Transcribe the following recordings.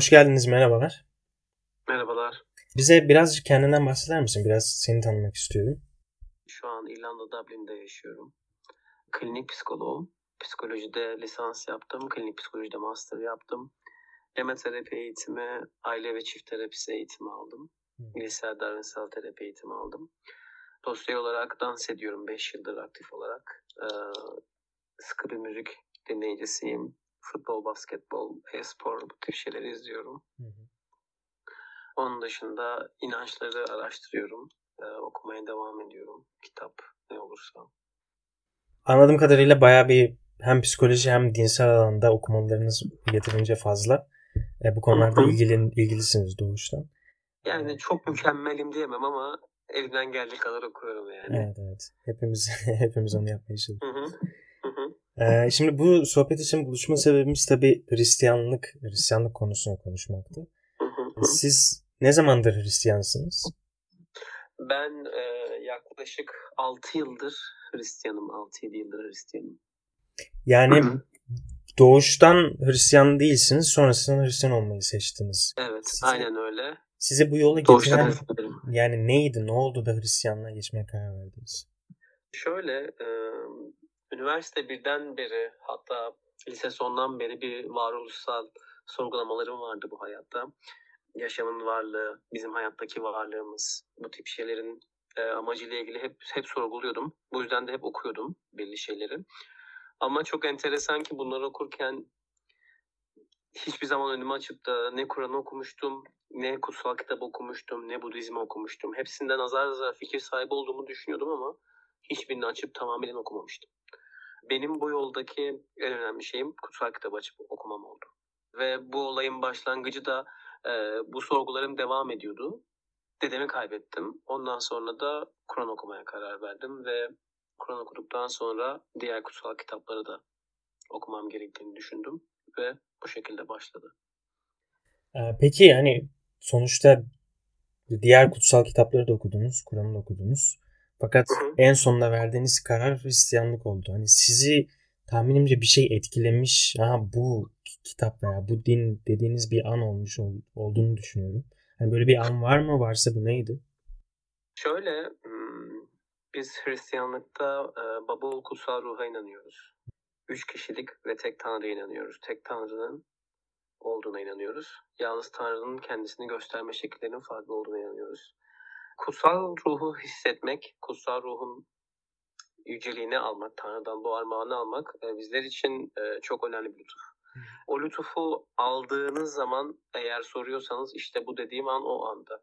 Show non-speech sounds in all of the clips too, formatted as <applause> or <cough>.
Hoş geldiniz, merhabalar. Merhabalar. Bize birazcık kendinden bahseder misin? Biraz seni tanımak istiyorum. Şu an İrlanda Dublin'de yaşıyorum. Klinik psikoloğum. Psikolojide lisans yaptım. Klinik psikolojide master yaptım. Hematerapi eğitimi, aile ve çift terapisi eğitimi aldım. Bilişsel davranışsal terapi eğitimi aldım. Sosyal olarak dans ediyorum 5 yıldır aktif olarak. Ee, sıkı bir müzik dinleyicisiyim. Futbol, basketbol, e-spor bu tür şeyleri izliyorum. Hı hı. Onun dışında inançları araştırıyorum. Ee, okumaya devam ediyorum. Kitap ne olursa. Anladığım kadarıyla baya bir hem psikoloji hem dinsel alanda okumalarınız yeterince fazla. E, bu konularda ilgili, ilgilisiniz doğuştan. Yani çok mükemmelim diyemem ama elimden geldiği kadar okuyorum yani. Evet evet. Hepimiz <laughs> hepimiz onu yapmaya çalışıyoruz. Ee, şimdi bu sohbet için buluşma sebebimiz tabii Hristiyanlık, Hristiyanlık konusunu konuşmaktı. Siz ne zamandır Hristiyansınız? Ben e, yaklaşık 6 yıldır Hristiyanım. 6-7 yıldır Hristiyanım. Yani doğuştan Hristiyan değilsiniz. Sonrasında Hristiyan olmayı seçtiniz. Evet. Size, aynen öyle. Size bu yola getiren yani neydi? Ne oldu da Hristiyanlığa geçmeye karar verdiniz? Şöyle e, üniversite birden beri hatta lise sondan beri bir varoluşsal sorgulamalarım vardı bu hayatta yaşamın varlığı, bizim hayattaki varlığımız, bu tip şeylerin e, amacıyla ilgili hep hep sorguluyordum. Bu yüzden de hep okuyordum belli şeyleri. Ama çok enteresan ki bunları okurken hiçbir zaman önümü açıp da ne Kur'an'ı okumuştum, ne kutsal kitap okumuştum, ne Budizmi okumuştum. Hepsinden azar azar fikir sahibi olduğumu düşünüyordum ama hiçbirini açıp tamamen okumamıştım. Benim bu yoldaki en önemli şeyim kutsal kitabı açıp okumam oldu. Ve bu olayın başlangıcı da e, bu sorgularım devam ediyordu. Dedemi kaybettim. Ondan sonra da Kur'an okumaya karar verdim ve Kur'an okuduktan sonra diğer kutsal kitapları da okumam gerektiğini düşündüm ve bu şekilde başladı. Peki yani sonuçta diğer kutsal kitapları da okudunuz, Kur'an'ı da okudunuz. Fakat hı hı. en sonunda verdiğiniz karar Hristiyanlık oldu. Hani sizi tahminimce bir şey etkilemiş. Ha bu kitap veya bu din dediğiniz bir an olmuş ol, olduğunu düşünüyorum. Yani böyle bir an var mı? Varsa bu neydi? Şöyle biz Hristiyanlıkta baba oğul kutsal ruha inanıyoruz. Üç kişilik ve tek Tanrı'ya inanıyoruz. Tek Tanrı'nın olduğuna inanıyoruz. Yalnız Tanrı'nın kendisini gösterme şekillerinin farklı olduğuna inanıyoruz. Kutsal ruhu hissetmek, kutsal ruhun yüceliğini almak, Tanrı'dan bu armağanı almak bizler için çok önemli bir lütuf. O lütufu aldığınız zaman eğer soruyorsanız işte bu dediğim an o anda.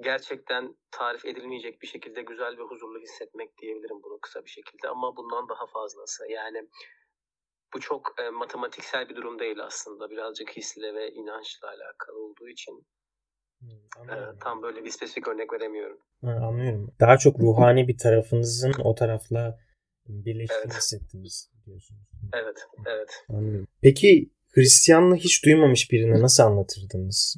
Gerçekten tarif edilmeyecek bir şekilde güzel ve huzurlu hissetmek diyebilirim bunu kısa bir şekilde ama bundan daha fazlası. Yani bu çok e, matematiksel bir durum değil aslında. Birazcık hisle ve inançla alakalı olduğu için hmm, e, tam böyle bir spesifik örnek veremiyorum. Ha, anlıyorum. Daha çok ruhani bir tarafınızın o tarafla birleştiğini evet. hissettiniz diyorsunuz. Evet, evet. Anlıyorum. Peki Hristiyanlığı hiç duymamış birine nasıl anlatırdınız?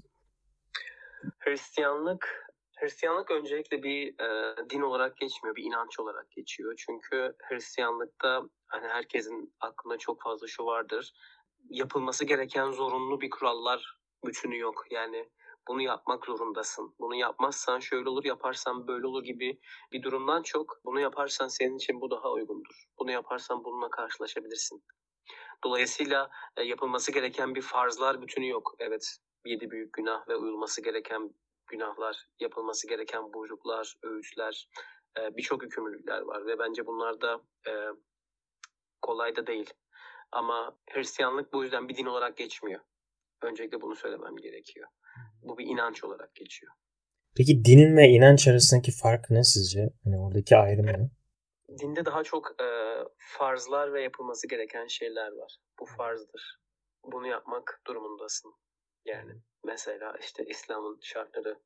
Hristiyanlık Hristiyanlık öncelikle bir e, din olarak geçmiyor, bir inanç olarak geçiyor. Çünkü Hristiyanlıkta hani herkesin aklında çok fazla şu vardır. Yapılması gereken zorunlu bir kurallar bütünü yok. Yani bunu yapmak zorundasın. Bunu yapmazsan şöyle olur, yaparsan böyle olur gibi bir durumdan çok bunu yaparsan senin için bu daha uygundur. Bunu yaparsan bununla karşılaşabilirsin. Dolayısıyla e, yapılması gereken bir farzlar bütünü yok. Evet, yedi büyük günah ve uyulması gereken günahlar, yapılması gereken buyruklar, öğütler, e, birçok yükümlülükler var ve bence bunlar da e, kolay da değil. Ama Hristiyanlık bu yüzden bir din olarak geçmiyor. Öncelikle bunu söylemem gerekiyor. Bu bir inanç olarak geçiyor. Peki din ve inanç arasındaki fark ne sizce? Hani oradaki ayrım ne? Dinde daha çok e, farzlar ve yapılması gereken şeyler var. Bu farzdır. Bunu yapmak durumundasın. Yani mesela işte İslam'ın şartları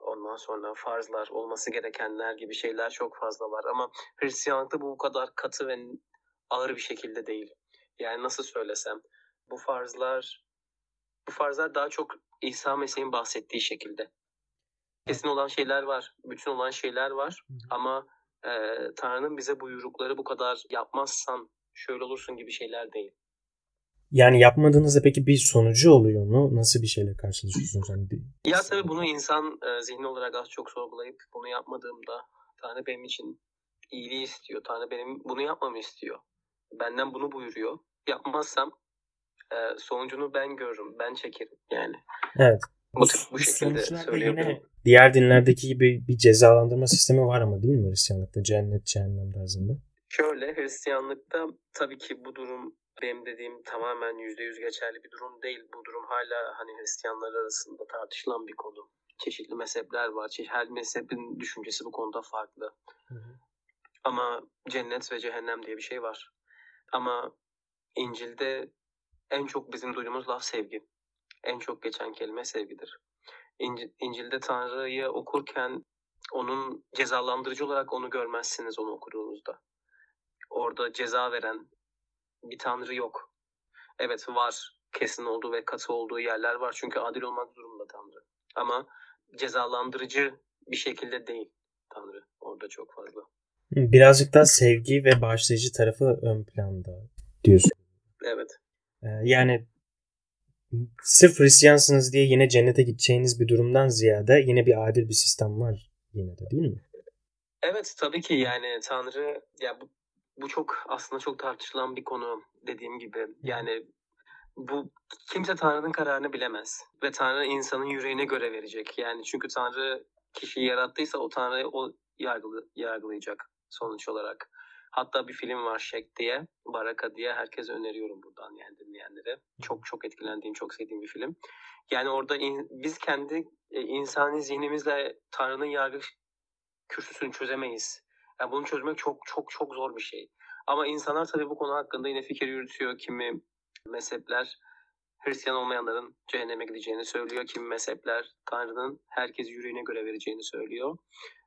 ondan sonra farzlar, olması gerekenler gibi şeyler çok fazla var. Ama Hristiyanlıkta bu kadar katı ve ağır bir şekilde değil. Yani nasıl söylesem bu farzlar bu farzlar daha çok İsa Mesih'in bahsettiği şekilde. Kesin olan şeyler var, bütün olan şeyler var ama e, Tanrı'nın bize buyrukları bu kadar yapmazsan şöyle olursun gibi şeyler değil. Yani yapmadığınızda peki bir sonucu oluyor mu? Nasıl bir şeyle karşılaşıyorsunuz? Yani ya tabii bunu insan e, zihni olarak az çok sorgulayıp bunu yapmadığımda Tanrı benim için iyiliği istiyor. Tanrı benim bunu yapmamı istiyor. Benden bunu buyuruyor. Yapmazsam e, sonucunu ben görürüm. Ben çekerim yani. Evet. Bu, bu şekilde söyleyebilirim. Diğer dinlerdeki gibi bir cezalandırma sistemi var ama değil mi Hristiyanlıkta? Cennet, cehennem tarzında. Şöyle Hristiyanlıkta tabii ki bu durum benim dediğim tamamen yüzde yüz geçerli bir durum değil. Bu durum hala hani Hristiyanlar arasında tartışılan bir konu. Çeşitli mezhepler var. Her mezhebin düşüncesi bu konuda farklı. Hı hı. Ama cennet ve cehennem diye bir şey var. Ama İncil'de en çok bizim duyduğumuz laf sevgi. En çok geçen kelime sevgidir. İncil'de Tanrı'yı okurken onun cezalandırıcı olarak onu görmezsiniz onu okuduğunuzda. Orada ceza veren bir Tanrı yok. Evet var kesin olduğu ve katı olduğu yerler var. Çünkü adil olmak durumunda Tanrı. Ama cezalandırıcı bir şekilde değil Tanrı orada çok fazla. Birazcık daha sevgi ve bağışlayıcı tarafı ön planda diyorsun. Evet. Ee, yani sırf Hristiyansınız diye yine cennete gideceğiniz bir durumdan ziyade yine bir adil bir sistem var yine de değil mi? Evet tabii ki yani Tanrı ya bu, bu çok aslında çok tartışılan bir konu dediğim gibi. Yani bu kimse Tanrı'nın kararını bilemez ve Tanrı insanın yüreğine göre verecek. Yani çünkü Tanrı kişiyi yarattıysa o Tanrı'yı o yargılı, yargılayacak sonuç olarak. Hatta bir film var Şek diye, Baraka diye. Herkese öneriyorum buradan yani dinleyenlere. Çok çok etkilendiğim, çok sevdiğim bir film. Yani orada in, biz kendi e, insani zihnimizle Tanrı'nın yargı kürsüsünü çözemeyiz. Yani bunu çözmek çok çok çok zor bir şey. Ama insanlar tabii bu konu hakkında yine fikir yürütüyor. Kimi mezhepler Hristiyan olmayanların cehenneme gideceğini söylüyor. Kimi mezhepler Tanrı'nın herkes yüreğine göre vereceğini söylüyor.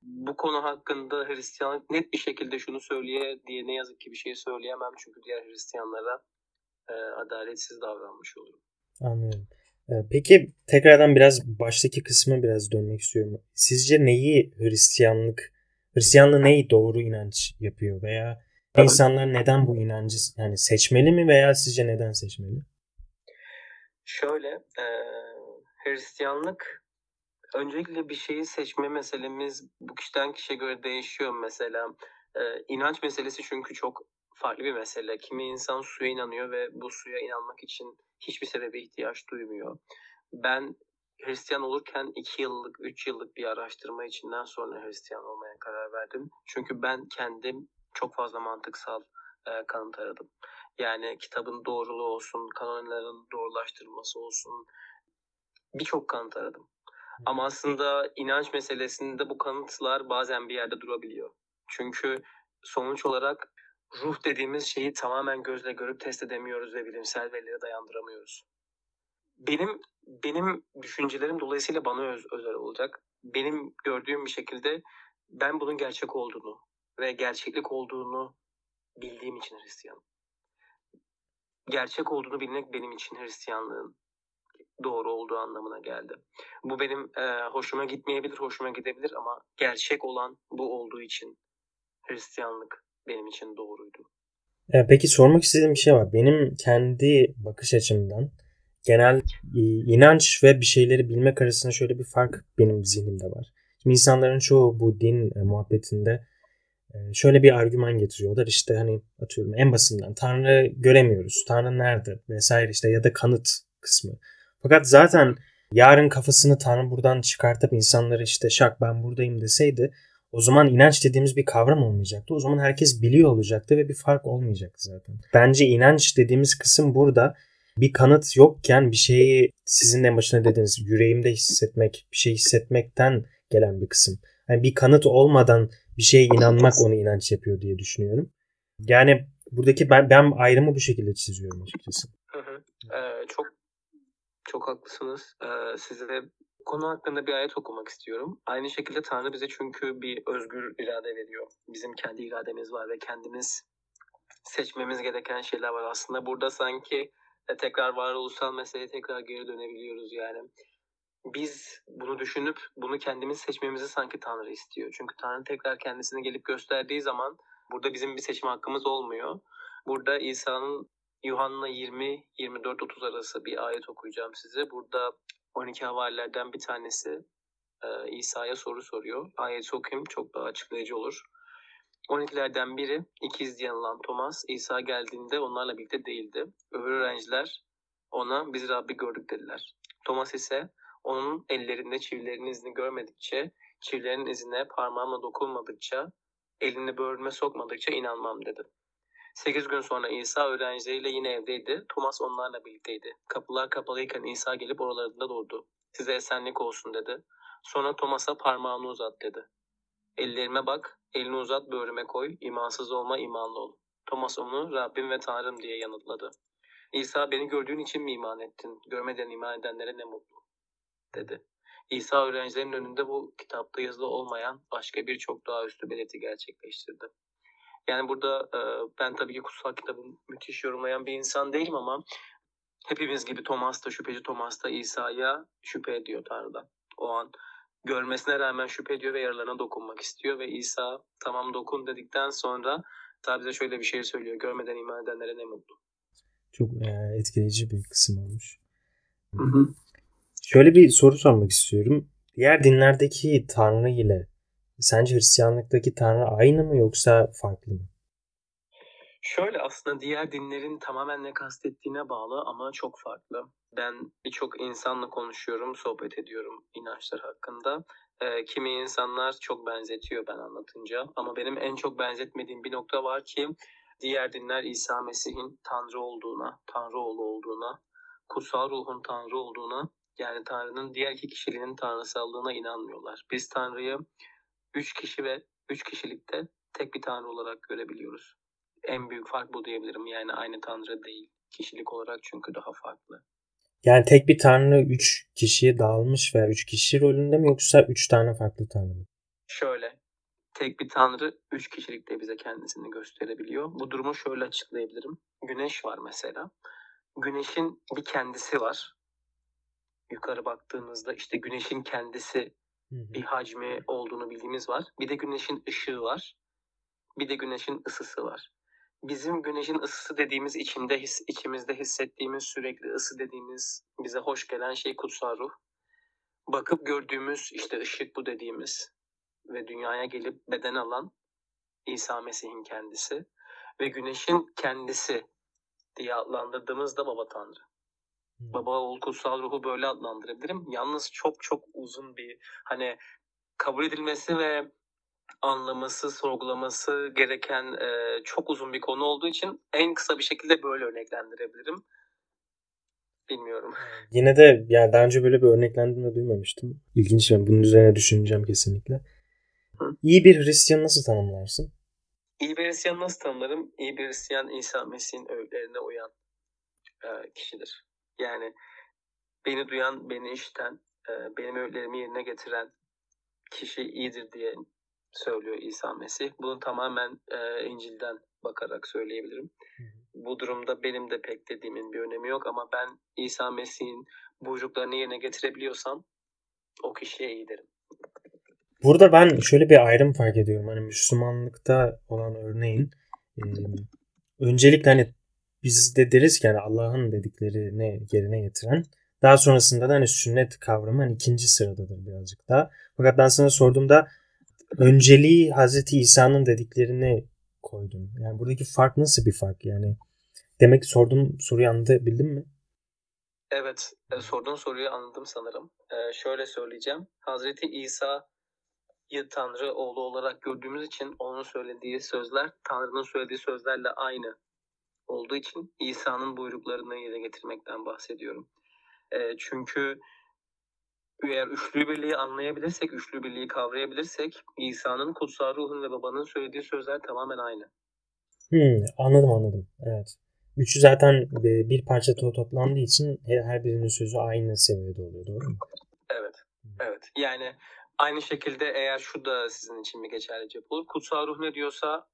Bu konu hakkında Hristiyanlık net bir şekilde şunu söyleye diye ne yazık ki bir şey söyleyemem. Çünkü diğer Hristiyanlara e, adaletsiz davranmış olurum. Anlıyorum. E, peki tekrardan biraz baştaki kısmı biraz dönmek istiyorum. Sizce neyi Hristiyanlık, Hristiyanlığı neyi doğru inanç yapıyor veya insanlar neden bu inancı yani seçmeli mi veya sizce neden seçmeli? Şöyle, e, Hristiyanlık öncelikle bir şeyi seçme meselemiz bu kişiden kişiye göre değişiyor mesela. E, inanç meselesi çünkü çok farklı bir mesele. Kimi insan suya inanıyor ve bu suya inanmak için hiçbir sebebe ihtiyaç duymuyor. Ben Hristiyan olurken 2 yıllık, 3 yıllık bir araştırma içinden sonra Hristiyan olmaya karar verdim. Çünkü ben kendim çok fazla mantıksal e, kanıt aradım. Yani kitabın doğruluğu olsun, kanonların doğrulaştırılması olsun birçok kanıt aradım. Ama aslında inanç meselesinde bu kanıtlar bazen bir yerde durabiliyor. Çünkü sonuç olarak ruh dediğimiz şeyi tamamen gözle görüp test edemiyoruz ve bilimsel verilere dayandıramıyoruz. Benim benim düşüncelerim dolayısıyla bana öz, özel olacak. Benim gördüğüm bir şekilde ben bunun gerçek olduğunu ve gerçeklik olduğunu bildiğim için Hristiyanım gerçek olduğunu bilmek benim için Hristiyanlığın doğru olduğu anlamına geldi. Bu benim e, hoşuma gitmeyebilir, hoşuma gidebilir ama gerçek olan bu olduğu için Hristiyanlık benim için doğruydu. E, peki sormak istediğim bir şey var. Benim kendi bakış açımdan genel inanç ve bir şeyleri bilmek arasında şöyle bir fark benim zihnimde var. Şimdi insanların çoğu bu din e, muhabbetinde şöyle bir argüman getiriyorlar işte hani atıyorum en basitinden Tanrı göremiyoruz. Tanrı nerede vesaire işte ya da kanıt kısmı. Fakat zaten yarın kafasını Tanrı buradan çıkartıp insanları işte şak ben buradayım deseydi o zaman inanç dediğimiz bir kavram olmayacaktı. O zaman herkes biliyor olacaktı ve bir fark olmayacaktı zaten. Bence inanç dediğimiz kısım burada bir kanıt yokken bir şeyi sizin en başına dediğiniz yüreğimde hissetmek, bir şey hissetmekten gelen bir kısım. Yani bir kanıt olmadan bir şeye inanmak onu inanç yapıyor diye düşünüyorum. Yani buradaki ben, ben ayrımı bu şekilde çiziyorum açıkçası. Hı hı. Ee, çok çok haklısınız. Ee, size konu hakkında bir ayet okumak istiyorum. Aynı şekilde Tanrı bize çünkü bir özgür irade veriyor. Bizim kendi irademiz var ve kendimiz seçmemiz gereken şeyler var. Aslında burada sanki tekrar varoluşsal meseleye tekrar geri dönebiliyoruz yani biz bunu düşünüp bunu kendimiz seçmemizi sanki Tanrı istiyor. Çünkü Tanrı tekrar kendisini gelip gösterdiği zaman burada bizim bir seçim hakkımız olmuyor. Burada İsa'nın Yuhanna 20 24 30 arası bir ayet okuyacağım size. Burada 12 havarilerden bir tanesi e, İsa'ya soru soruyor. Ayeti okuyayım çok daha açıklayıcı olur. 12'lerden biri ikiz diye anılan Thomas İsa geldiğinde onlarla birlikte değildi. Öbür öğrenciler ona biz Rabbi gördük dediler. Thomas ise onun ellerinde çivilerin izini görmedikçe, çivilerin izine parmağımla dokunmadıkça, elini böğrüme sokmadıkça inanmam dedi. Sekiz gün sonra İsa öğrencileriyle yine evdeydi. Thomas onlarla birlikteydi. Kapılar kapalıyken İsa gelip oralarında durdu. Size esenlik olsun dedi. Sonra Thomas'a parmağını uzat dedi. Ellerime bak, elini uzat böğrüme koy, imansız olma imanlı ol. Thomas onu Rabbim ve Tanrım diye yanıtladı. İsa beni gördüğün için mi iman ettin? Görmeden iman edenlere ne mutlu dedi. İsa öğrencilerin önünde bu kitapta yazılı olmayan başka birçok daha üstü belirti gerçekleştirdi. Yani burada e, ben tabii ki kutsal kitabı müthiş yorumlayan bir insan değilim ama hepimiz gibi Thomas da şüpheci Thomas da İsa'ya şüphe ediyor Tanrı'dan. O an görmesine rağmen şüphe ediyor ve yaralarına dokunmak istiyor ve İsa tamam dokun dedikten sonra sadece şöyle bir şey söylüyor. Görmeden iman edenlere ne mutlu. Çok e, etkileyici bir kısım olmuş. Hı hı. Şöyle bir soru sormak istiyorum. Diğer dinlerdeki Tanrı ile sence Hristiyanlıktaki Tanrı aynı mı yoksa farklı mı? Şöyle aslında diğer dinlerin tamamen ne kastettiğine bağlı ama çok farklı. Ben birçok insanla konuşuyorum, sohbet ediyorum inançlar hakkında. E, kimi insanlar çok benzetiyor ben anlatınca ama benim en çok benzetmediğim bir nokta var ki diğer dinler İsa Mesih'in Tanrı olduğuna, Tanrı oğlu olduğuna, kutsal ruhun Tanrı olduğuna yani Tanrı'nın diğer iki kişiliğinin tanrısallığına inanmıyorlar. Biz Tanrı'yı üç kişi ve üç kişilikte tek bir Tanrı olarak görebiliyoruz. En büyük fark bu diyebilirim. Yani aynı Tanrı değil. Kişilik olarak çünkü daha farklı. Yani tek bir Tanrı üç kişiye dağılmış veya üç kişi rolünde mi yoksa üç tane farklı Tanrı mı? Şöyle. Tek bir Tanrı üç kişilikte bize kendisini gösterebiliyor. Bu durumu şöyle açıklayabilirim. Güneş var mesela. Güneşin bir kendisi var yukarı baktığınızda işte güneşin kendisi bir hacmi olduğunu bildiğimiz var. Bir de güneşin ışığı var. Bir de güneşin ısısı var. Bizim güneşin ısısı dediğimiz içinde his, içimizde hissettiğimiz sürekli ısı dediğimiz bize hoş gelen şey kutsal ruh. Bakıp gördüğümüz işte ışık bu dediğimiz ve dünyaya gelip beden alan İsa Mesih'in kendisi ve güneşin kendisi diye adlandırdığımız da Baba Tanrı. Baba oğul kutsal ruhu böyle adlandırabilirim. Yalnız çok çok uzun bir hani kabul edilmesi ve anlaması, sorgulaması gereken e, çok uzun bir konu olduğu için en kısa bir şekilde böyle örneklendirebilirim. Bilmiyorum. Yine de yani daha önce böyle bir örneklendirme duymamıştım. İlginç ben bunun üzerine düşüneceğim kesinlikle. Hı? İyi bir Hristiyan nasıl tanımlarsın? İyi bir Hristiyan nasıl tanımlarım? İyi bir Hristiyan İsa Mesih'in öğütlerine uyan e, kişidir. Yani beni duyan, beni işten, e, benim öğütlerimi yerine getiren kişi iyidir diye söylüyor İsa Mesih. Bunu tamamen e, İncil'den bakarak söyleyebilirim. Bu durumda benim de pek dediğimin bir önemi yok ama ben İsa Mesih'in buyruklarını yerine getirebiliyorsam o kişiye iyi derim. Burada ben şöyle bir ayrım fark ediyorum. Hani Müslümanlıkta olan örneğin e, öncelikle hani biz de deriz ki yani Allah'ın dediklerini yerine getiren daha sonrasında da hani sünnet kavramı hani ikinci sıradadır birazcık daha. Fakat ben sana sorduğumda önceliği Hazreti İsa'nın dediklerini koydum. Yani buradaki fark nasıl bir fark yani? Demek ki sorduğum soruyu anladın mi? Evet, e, sorduğun soruyu anladım sanırım. E, şöyle söyleyeceğim. Hazreti İsa'yı Tanrı oğlu olarak gördüğümüz için onun söylediği sözler Tanrı'nın söylediği sözlerle aynı olduğu için İsa'nın buyruklarını yerine getirmekten bahsediyorum. E, çünkü eğer üçlü birliği anlayabilirsek, üçlü birliği kavrayabilirsek İsa'nın kutsal ruhun ve babanın söylediği sözler tamamen aynı. Hmm, anladım anladım. Evet. Üçü zaten bir parça toplandığı için her birinin sözü aynı seviyede oluyor doğru mu? Evet. Evet. Yani aynı şekilde eğer şu da sizin için mi geçerli olur? Kutsal ruh ne diyorsa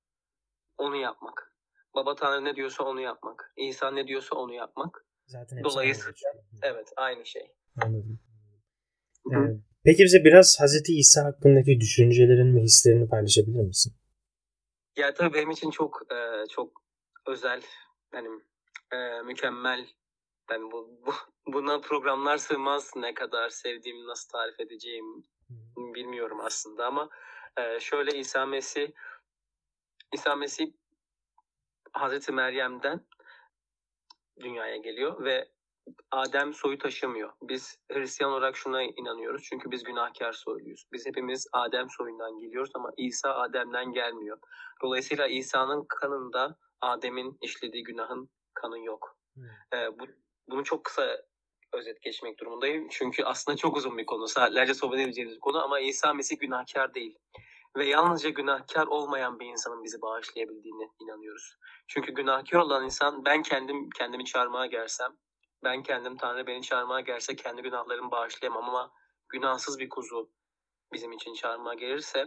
onu yapmak. Baba Tanrı ne diyorsa onu yapmak. İsa ne diyorsa onu yapmak. Zaten Dolayısıyla evet aynı şey. Anladım. Ee, peki bize biraz Hazreti İsa hakkındaki düşüncelerin ve hislerini paylaşabilir misin? Ya tabii benim için çok e, çok özel hani e, mükemmel. Ben bu, bu buna programlar sığmaz. Ne kadar sevdiğimi nasıl tarif edeceğim bilmiyorum aslında ama e, şöyle İsa Mesih İsa Mesih Hazreti Meryem'den dünyaya geliyor ve Adem soyu taşımıyor. Biz Hristiyan olarak şuna inanıyoruz. Çünkü biz günahkar soyluyuz. Biz hepimiz Adem soyundan geliyoruz ama İsa Adem'den gelmiyor. Dolayısıyla İsa'nın kanında Adem'in işlediği günahın kanı yok. Hmm. Ee, bu, bunu çok kısa özet geçmek durumundayım. Çünkü aslında çok uzun bir konu. Saatlerce sohbet edeceğimiz bir konu ama İsa Mesih günahkar değil. Ve yalnızca günahkar olmayan bir insanın bizi bağışlayabildiğine inanıyoruz. Çünkü günahkar olan insan ben kendim kendimi çağırmaya gelsem ben kendim Tanrı beni çağırmaya gelse kendi günahlarımı bağışlayamam ama günahsız bir kuzu bizim için çağırmaya gelirse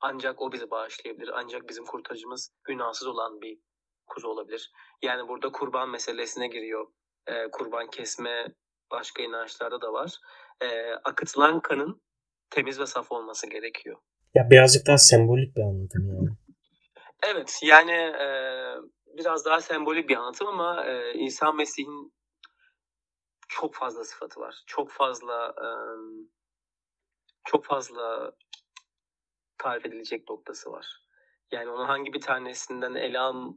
ancak o bizi bağışlayabilir. Ancak bizim kurtarıcımız günahsız olan bir kuzu olabilir. Yani burada kurban meselesine giriyor. Ee, kurban kesme başka inançlarda da var. Ee, akıtılan kanın temiz ve saf olması gerekiyor. Ya birazcık daha sembolik bir anlatım yani. Evet yani e, biraz daha sembolik bir anlatım ama e, İsa Mesih'in çok fazla sıfatı var. Çok fazla çok fazla tarif edilecek noktası var. Yani onun hangi bir tanesinden ele, al,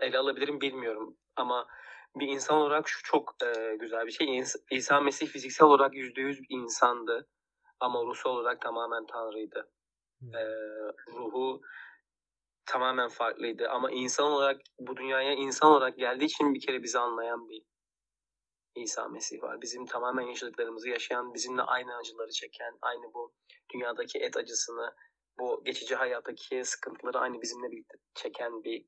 ele alabilirim bilmiyorum. Ama bir insan olarak şu çok e, güzel bir şey. İsa Mesih fiziksel olarak yüzde yüz insandı. Ama ruhsal olarak tamamen Tanrı'ydı. E, ruhu tamamen farklıydı. Ama insan olarak bu dünyaya insan olarak geldiği için bir kere bizi anlayan bir İsa Mesih var. Bizim tamamen yaşadıklarımızı yaşayan, bizimle aynı acıları çeken, aynı bu dünyadaki et acısını, bu geçici hayattaki sıkıntıları aynı bizimle birlikte çeken bir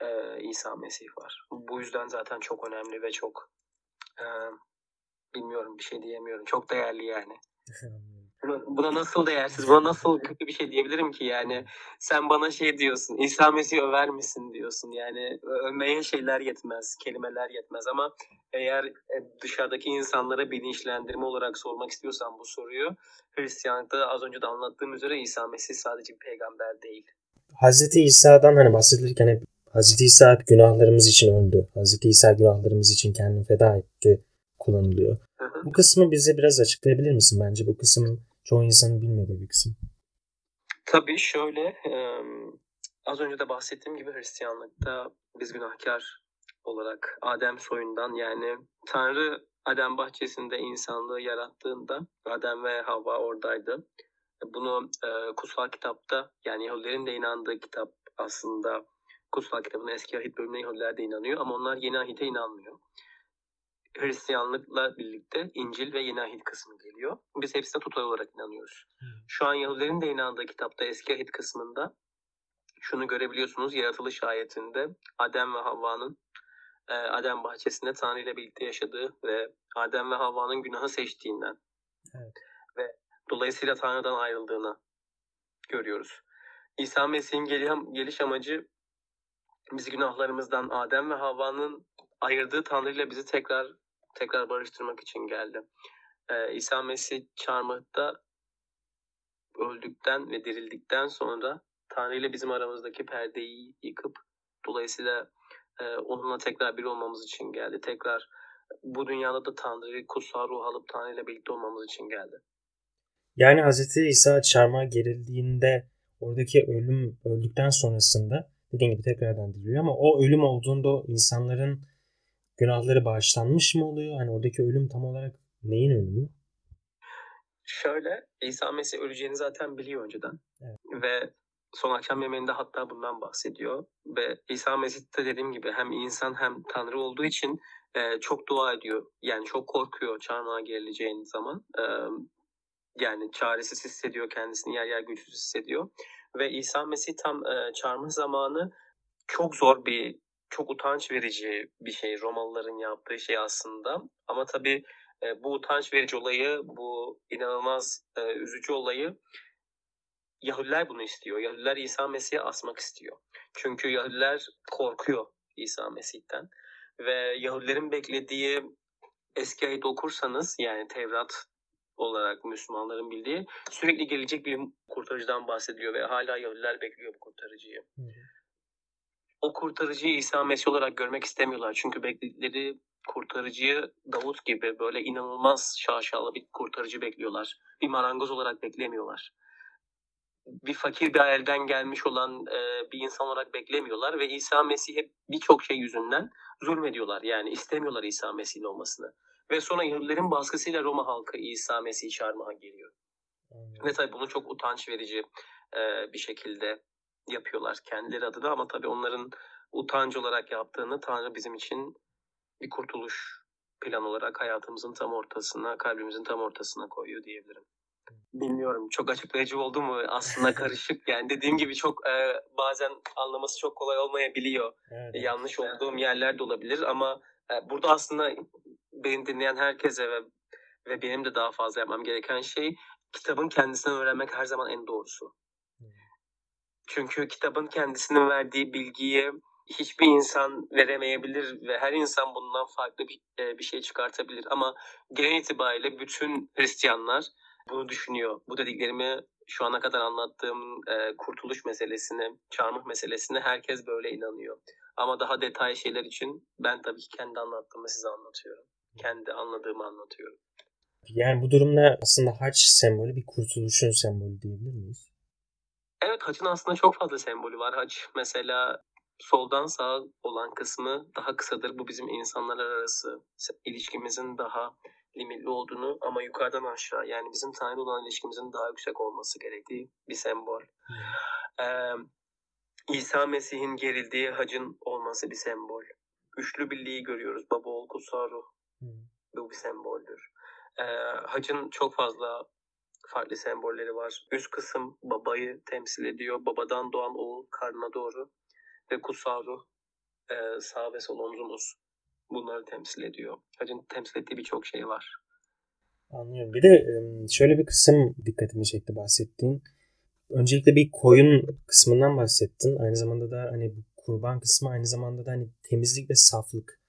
e, İsa Mesih var. Bu yüzden zaten çok önemli ve çok e, bilmiyorum bir şey diyemiyorum. Çok değerli yani. Buna, nasıl değersiz, buna nasıl kötü bir şey diyebilirim ki yani. Sen bana şey diyorsun, İsa Mesih över misin diyorsun. Yani övmeye şeyler yetmez, kelimeler yetmez ama eğer e, dışarıdaki insanlara bilinçlendirme olarak sormak istiyorsan bu soruyu, Hristiyanlıkta az önce de anlattığım üzere İsa Mesih sadece bir peygamber değil. Hazreti İsa'dan hani bahsedilirken hep Hazreti İsa günahlarımız için öldü. Hazreti İsa günahlarımız için kendini feda etti kullanılıyor. Hı hı. Bu kısmı bize biraz açıklayabilir misin? Bence bu kısım çoğu insanın bilmediği bir kısım. Tabii şöyle az önce de bahsettiğim gibi Hristiyanlıkta biz günahkar olarak Adem soyundan yani Tanrı Adem bahçesinde insanlığı yarattığında Adem ve Havva oradaydı. Bunu e, kutsal kitapta yani Yahudilerin de inandığı kitap aslında kutsal kitabın eski ahit bölümüne Yahudiler de inanıyor ama onlar yeni ahite inanmıyor. Hristiyanlıkla birlikte İncil ve Yeni Ahit kısmı geliyor. Biz hepsine tutar olarak inanıyoruz. Şu an Yahudilerin de inandığı kitapta Eski Ahit kısmında şunu görebiliyorsunuz. Yaratılış ayetinde Adem ve Havva'nın e, Adem bahçesinde Tanrı ile birlikte yaşadığı ve Adem ve Havva'nın günahı seçtiğinden evet. ve dolayısıyla Tanrı'dan ayrıldığını görüyoruz. İsa Mesih'in geliş amacı bizi günahlarımızdan Adem ve Havva'nın ayırdığı Tanrı ile bizi tekrar tekrar barıştırmak için geldi. Ee, İsa Mesih çarmıhta öldükten ve dirildikten sonra Tanrı ile bizim aramızdaki perdeyi yıkıp dolayısıyla e, onunla tekrar bir olmamız için geldi. Tekrar bu dünyada da Tanrı'yı kutsal ruh alıp Tanrı ile birlikte olmamız için geldi. Yani Hz. İsa çarmıha gerildiğinde oradaki ölüm öldükten sonrasında dediğim gibi tekrardan diriliyor ama o ölüm olduğunda insanların günahları bağışlanmış mı oluyor? Hani oradaki ölüm tam olarak neyin ölümü? Şöyle İsa Mesih öleceğini zaten biliyor önceden. Evet. Ve son akşam yemeğinde hatta bundan bahsediyor. Ve İsa Mesih de dediğim gibi hem insan hem Tanrı olduğu için e, çok dua ediyor. Yani çok korkuyor çarmıha gerileceğin zaman. E, yani çaresiz hissediyor kendisini yer yer güçsüz hissediyor. Ve İsa Mesih tam e, çarmıh zamanı çok zor bir çok utanç verici bir şey Romalıların yaptığı şey aslında. Ama tabii e, bu utanç verici olayı, bu inanılmaz e, üzücü olayı Yahudiler bunu istiyor. Yahudiler İsa Mesih'e asmak istiyor. Çünkü Yahudiler korkuyor İsa Mesih'ten. Ve Yahudilerin beklediği eski ayet okursanız yani Tevrat olarak Müslümanların bildiği sürekli gelecek bir kurtarıcıdan bahsediyor ve hala Yahudiler bekliyor bu kurtarıcıyı. Hı. O kurtarıcıyı İsa Mesih olarak görmek istemiyorlar. Çünkü bekledikleri kurtarıcıyı Davut gibi böyle inanılmaz şaşalı bir kurtarıcı bekliyorlar. Bir marangoz olarak beklemiyorlar. Bir fakir bir aileden gelmiş olan e, bir insan olarak beklemiyorlar ve İsa Mesih'e birçok şey yüzünden zulmediyorlar. Yani istemiyorlar İsa Mesih'in olmasını. Ve sonra Yahudilerin baskısıyla Roma halkı İsa Mesih'i çağırmaya geliyor. Ve tabii bunu çok utanç verici e, bir şekilde yapıyorlar kendileri adına ama tabii onların utancı olarak yaptığını Tanrı bizim için bir kurtuluş plan olarak hayatımızın tam ortasına, kalbimizin tam ortasına koyuyor diyebilirim. Bilmiyorum çok açıklayıcı oldu mu? Aslında <laughs> karışık. Yani dediğim gibi çok e, bazen anlaması çok kolay olmayabiliyor. Evet. Yanlış olduğum yerler de olabilir ama e, burada aslında beni dinleyen herkese ve ve benim de daha fazla yapmam gereken şey kitabın kendisinden öğrenmek her zaman en doğrusu. Çünkü kitabın kendisinin verdiği bilgiyi hiçbir insan veremeyebilir ve her insan bundan farklı bir, e, bir şey çıkartabilir. Ama genel itibariyle bütün Hristiyanlar bunu düşünüyor. Bu dediklerimi şu ana kadar anlattığım e, kurtuluş meselesini, çarmıh meselesini herkes böyle inanıyor. Ama daha detay şeyler için ben tabii ki kendi anlattığımı size anlatıyorum. Kendi anladığımı anlatıyorum. Yani bu durumda aslında haç sembolü bir kurtuluşun sembolü diyebilir miyiz? Evet haçın aslında çok fazla sembolü var. Haç mesela soldan sağa olan kısmı daha kısadır. Bu bizim insanlar arası ilişkimizin daha limitli olduğunu ama yukarıdan aşağı yani bizim Tanrı olan ilişkimizin daha yüksek olması gerektiği bir sembol. Ee, İsa Mesih'in gerildiği hacın olması bir sembol. Üçlü birliği görüyoruz. Baba, oğul, kutsal ruh. Bu bir semboldür. Ee, hacın çok fazla farklı sembolleri var. Üst kısım babayı temsil ediyor. Babadan doğan oğul karnına doğru ve kutsal ruh e, sağ ve sol omzumuz bunları temsil ediyor. Hacın temsil ettiği birçok şey var. Anlıyorum. Bir de şöyle bir kısım dikkatimi çekti bahsettiğin. Öncelikle bir koyun kısmından bahsettin. Aynı zamanda da hani kurban kısmı aynı zamanda da hani temizlik ve saflık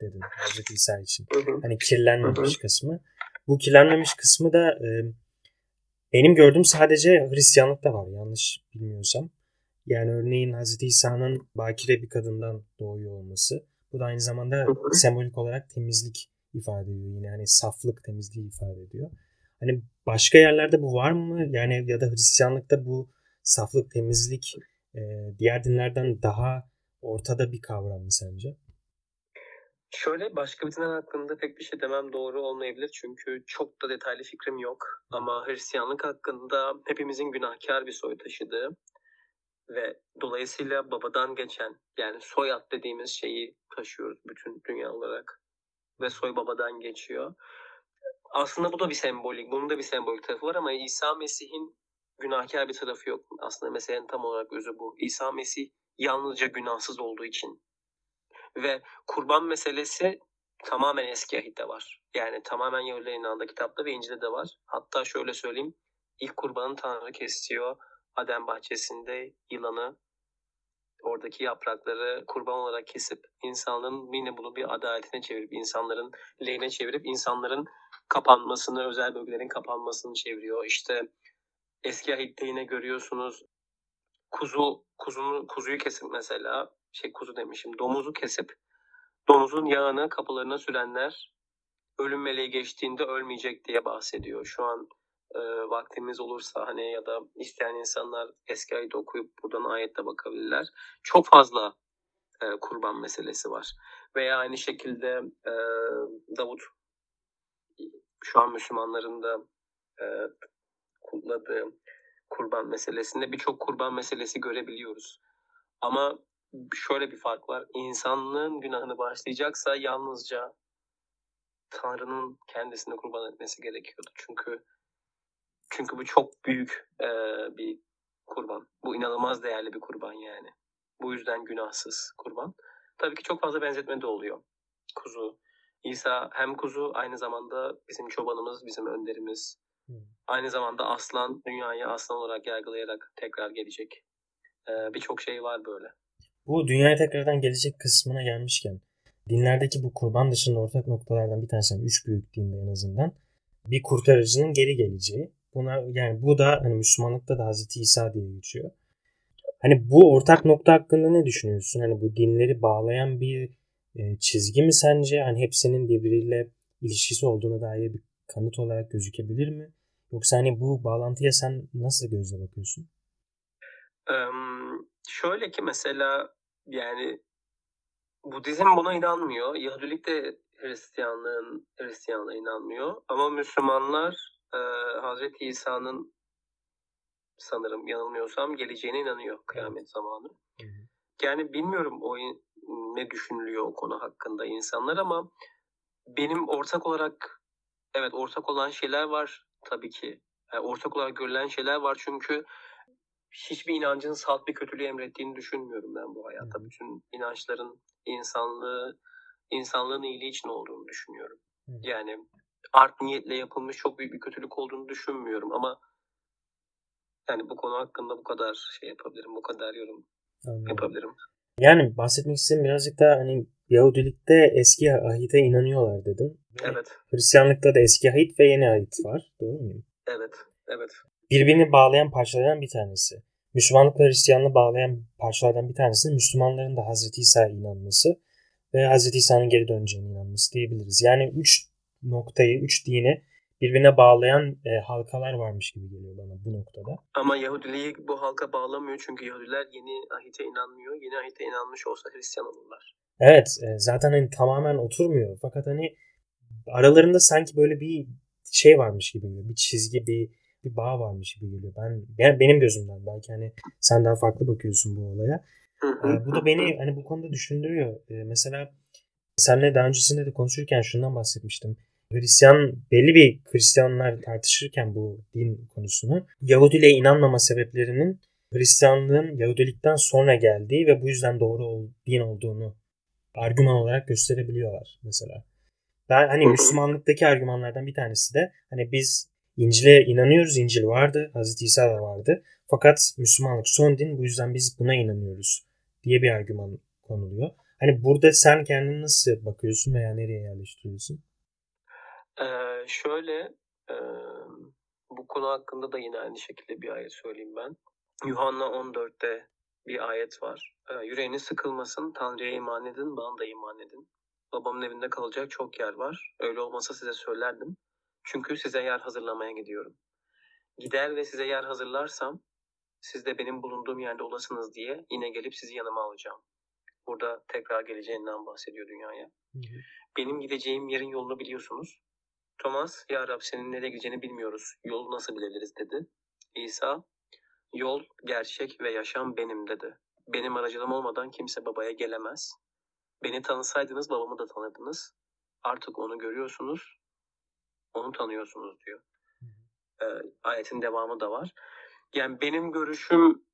dedin Hazreti İsa için. Hani kirlenmemiş kısmı. Bu kirlenmemiş kısmı da e, benim gördüğüm sadece Hristiyanlıkta var yanlış bilmiyorsam. Yani örneğin Hz. İsa'nın bakire bir kadından doğuyor olması. Bu da aynı zamanda sembolik olarak temizlik ifade ediyor. Yine hani saflık, temizliği ifade ediyor. Hani başka yerlerde bu var mı? Yani ya da Hristiyanlıkta bu saflık, temizlik e, diğer dinlerden daha ortada bir kavram mı sence? Şöyle başka bir dinler hakkında pek bir şey demem doğru olmayabilir. Çünkü çok da detaylı fikrim yok. Ama Hristiyanlık hakkında hepimizin günahkar bir soy taşıdığı ve dolayısıyla babadan geçen yani soyad dediğimiz şeyi taşıyoruz bütün dünya olarak ve soy babadan geçiyor. Aslında bu da bir sembolik, bunun da bir sembolik tarafı var ama İsa Mesih'in günahkar bir tarafı yok. Aslında meselenin tam olarak özü bu. İsa Mesih yalnızca günahsız olduğu için ve kurban meselesi tamamen eski ahitte var. Yani tamamen Yahudilerin inandığı kitapta ve İncil'de de var. Hatta şöyle söyleyeyim. ilk kurbanı Tanrı kesiyor Adem bahçesinde yılanı oradaki yaprakları kurban olarak kesip insanların yine bunu bir adaletine çevirip insanların lehine çevirip insanların kapanmasını, özel bölgelerin kapanmasını çeviriyor. İşte eski ahitte yine görüyorsunuz kuzu kuzunu kuzuyu kesip mesela şey kuzu demişim domuzu kesip domuzun yağını kapılarına sürenler ölüm meleği geçtiğinde ölmeyecek diye bahsediyor. Şu an e, vaktimiz olursa hani ya da isteyen insanlar eski ayet okuyup buradan ayette bakabilirler. Çok fazla e, kurban meselesi var. Veya aynı şekilde e, Davut şu an Müslümanların da e, kutladığı kurban meselesinde birçok kurban meselesi görebiliyoruz. Ama şöyle bir fark var. İnsanlığın günahını bağışlayacaksa yalnızca Tanrı'nın kendisini kurban etmesi gerekiyordu. Çünkü çünkü bu çok büyük e, bir kurban. Bu inanılmaz değerli bir kurban yani. Bu yüzden günahsız kurban. Tabii ki çok fazla benzetme de oluyor. Kuzu. İsa hem kuzu aynı zamanda bizim çobanımız, bizim önderimiz. Hmm. Aynı zamanda aslan, dünyayı aslan olarak yargılayarak tekrar gelecek. Ee, Birçok şey var böyle. Bu dünyaya tekrardan gelecek kısmına gelmişken dinlerdeki bu kurban dışında ortak noktalardan bir tanesi, yani üç büyük dinde en azından bir kurtarıcının geri geleceği. Buna yani bu da hani Müslümanlıkta da Hazreti İsa diye geçiyor. Hani bu ortak nokta hakkında ne düşünüyorsun? Hani bu dinleri bağlayan bir e, çizgi mi sence? Hani hepsinin birbiriyle ilişkisi olduğuna dair bir kanıt olarak gözükebilir mi? Yoksa hani bu bağlantıya sen nasıl gözle bakıyorsun? Um, şöyle ki mesela yani Budizm buna inanmıyor. Yahudilik de Hristiyanlığın Hristiyanlığa inanmıyor. Ama Müslümanlar e, Hazreti İsa'nın sanırım yanılmıyorsam geleceğine inanıyor kıyamet zamanı. Yani bilmiyorum o ne düşünülüyor o konu hakkında insanlar ama benim ortak olarak evet ortak olan şeyler var tabii ki. Yani ortak olarak görülen şeyler var çünkü hiçbir inancın salt bir kötülüğü emrettiğini düşünmüyorum ben bu hayatta. Bütün inançların insanlığı, insanlığın iyiliği için olduğunu düşünüyorum. Yani art niyetle yapılmış çok büyük bir kötülük olduğunu düşünmüyorum ama yani bu konu hakkında bu kadar şey yapabilirim, bu kadar yorum Anladım. yapabilirim. Yani bahsetmek istediğim birazcık da hani Yahudilikte eski ahite inanıyorlar dedim. Evet. Hristiyanlıkta da eski ahit ve yeni ahit var. Doğru muyum? Evet. Evet. Birbirini bağlayan parçalardan bir tanesi. Müslümanlıkla Hristiyanlığı bağlayan parçalardan bir tanesi Müslümanların da Hazreti İsa'ya inanması ve Hazreti İsa'nın geri döneceğine inanması diyebiliriz. Yani üç noktayı, üç dini birbirine bağlayan e, halkalar varmış gibi geliyor bana bu noktada. Ama Yahudiliği bu halka bağlamıyor çünkü Yahudiler yeni ahite inanmıyor. Yeni ahite inanmış olsa Hristiyan olurlar. Evet e, zaten hani tamamen oturmuyor. Fakat hani aralarında sanki böyle bir şey varmış gibi geliyor. Bir çizgi, bir bir bağ varmış gibi geliyor. Ben, ben benim gözümden belki hani sen daha farklı bakıyorsun bu olaya. E, bu da beni hani bu konuda düşündürüyor. E, mesela senle daha öncesinde de konuşurken şundan bahsetmiştim. Hristiyan belli bir Hristiyanlar tartışırken bu din konusunu Yahudiliğe inanmama sebeplerinin Hristiyanlığın Yahudilikten sonra geldiği ve bu yüzden doğru din olduğunu argüman olarak gösterebiliyorlar mesela. Ben hani Müslümanlıktaki argümanlardan bir tanesi de hani biz İncil'e inanıyoruz. İncil vardı. Hazreti İsa da vardı. Fakat Müslümanlık son din bu yüzden biz buna inanıyoruz diye bir argüman konuluyor. Hani burada sen kendini nasıl bakıyorsun veya nereye yerleştiriyorsun? Ee, şöyle e, bu konu hakkında da yine aynı şekilde bir ayet söyleyeyim ben. Yuhanna 14'te bir ayet var. Ee, yüreğiniz sıkılmasın, Tanrı'ya iman edin, bana da iman edin. Babamın evinde kalacak çok yer var. Öyle olmasa size söylerdim. Çünkü size yer hazırlamaya gidiyorum. Gider ve size yer hazırlarsam, siz de benim bulunduğum yerde olasınız diye yine gelip sizi yanıma alacağım. Burada tekrar geleceğinden bahsediyor dünyaya. Hı hı. Benim gideceğim yerin yolunu biliyorsunuz. Thomas, Ya Rab senin nereye gideceğini bilmiyoruz. Yolu nasıl bilebiliriz dedi. İsa, yol, gerçek ve yaşam benim dedi. Benim aracılığım olmadan kimse babaya gelemez. Beni tanısaydınız babamı da tanırdınız. Artık onu görüyorsunuz, onu tanıyorsunuz diyor. E, ayetin devamı da var. Yani benim görüşüm